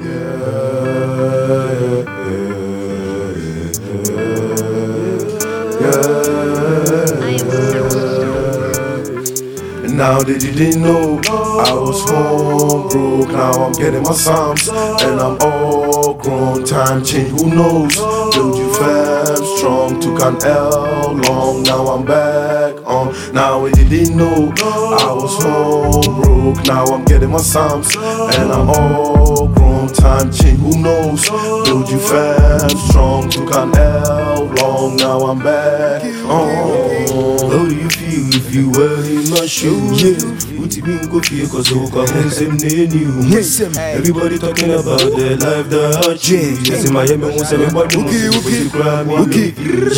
Now that you didn't know, I was home broke. Now I'm getting my psalms, and I'm all grown. Time change, who knows? Build you fam strong, took an L long. Now I'm back on. Now you didn't know, I was home broke. Now I'm getting my psalms, and I'm all grown. Time change, who knows? Build you fast, strong, took an L long. Now I'm back on. How do you feel if you were in my shoes? Yeah, you go feel cause come and same name you? Everybody talking about their life, the hardship. Yes, in Miami, won't say nobody okay, okay, okay.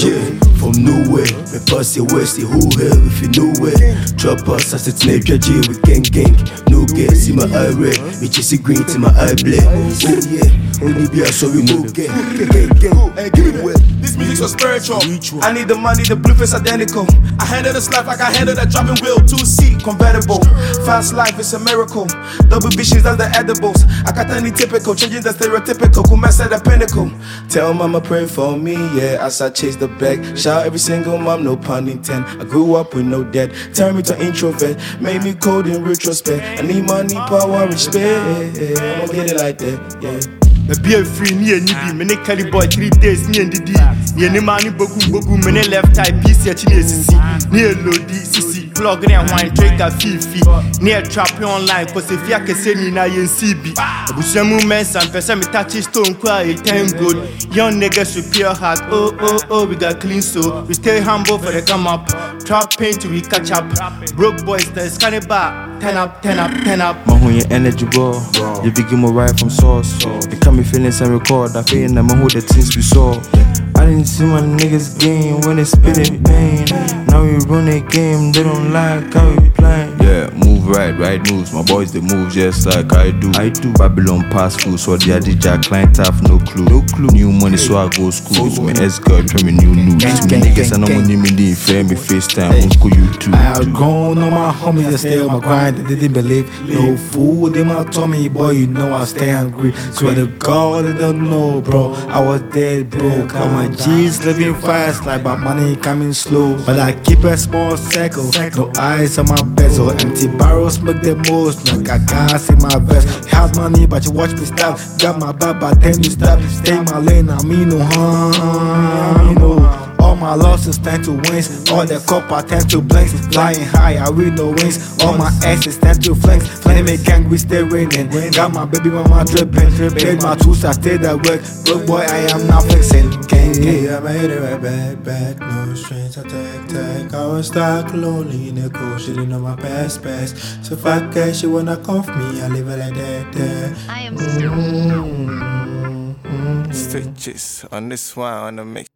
Yeah, from nowhere, me pass the west, the whole hell if you know where. Drop us, I sit in a J with gang gang. No guess, see my eye red, me just green to my eye black. Oh yeah, only be a sorry go gang, gang, gang. Hey, give me the. This music's so spiritual. I need the money, the blueprint's identical. I handle this life like I handle that driving wheel, two seat convertible. Fast life is a miracle. Double bitches, that's the edibles. I got any typical, changing the stereotypical. At the pinnacle? Tell mama pray for me, yeah, as I chase the bag. Shout every single mom, no pun intended. I grew up with no debt. Turn me to introvert, made me cold in retrospect. I need money, power, respect. I'ma get it like that, yeah. Baby free ni eni bi me ne Kelly boy three days ni endidi ni eni ma ni bogu bogu me ne left eye ya chi ni esisi ni elodi sisi vlog ne hwan trigger fifi. Ni e trap online ko se fia kese ni na yen CB abusua mu mensa mpese me touch stone kwa e ten gold. Young niggas with pure heart oh oh oh we got clean soul. We stay humble for the come up. Trap pain till we catch up. Broke boys the scanny bar ten up ten up ten up My who you energy ball. You begin my right from source. It can me feelings and record. I feel that my who the things we saw. I didn't see my niggas game when they spit in pain. Now we run a game, they don't like how we playing. Yeah, move right, right moves. My boys they move just like I do. I do. Babylon pass through, so the DJ client have no clue. No clue. New money, so I go school. My ex girl tell me new news. Me niggas I know money me the fair me FaceTime. Won't school you too. I grown on my homies that stay on my grind. They didn't believe. No food in my tummy, boy. You know I stay hungry. Swear to God, they don't know, bro. I was dead broke. Now my G's living fast, like my money coming slow. But I keep a small circle. No eyes on my bezel. Empty barrels make the most. Like I gas in my vest. Have money, but you watch me stop. Got my back, but then you stop. Stay my lane, I mean no harm. No. All my losses tend to wins. All the copper tend to blinks. Flying high, I read no wings. All my exes tend to flanks. Flame me gang, we stay raining. Got my baby mama dripping. Paid my tools, I stayed at work. Broke boy, I am not flexing. Gang, gang. Yeah, I made it right back, back. No strings, I take, take. I was stuck lonely in the cold, she didn't know my past, past. So fuck her, she wanna cuff me, I leave it like that, there. I am so Mm-hmm. Stitches on this one on the mix.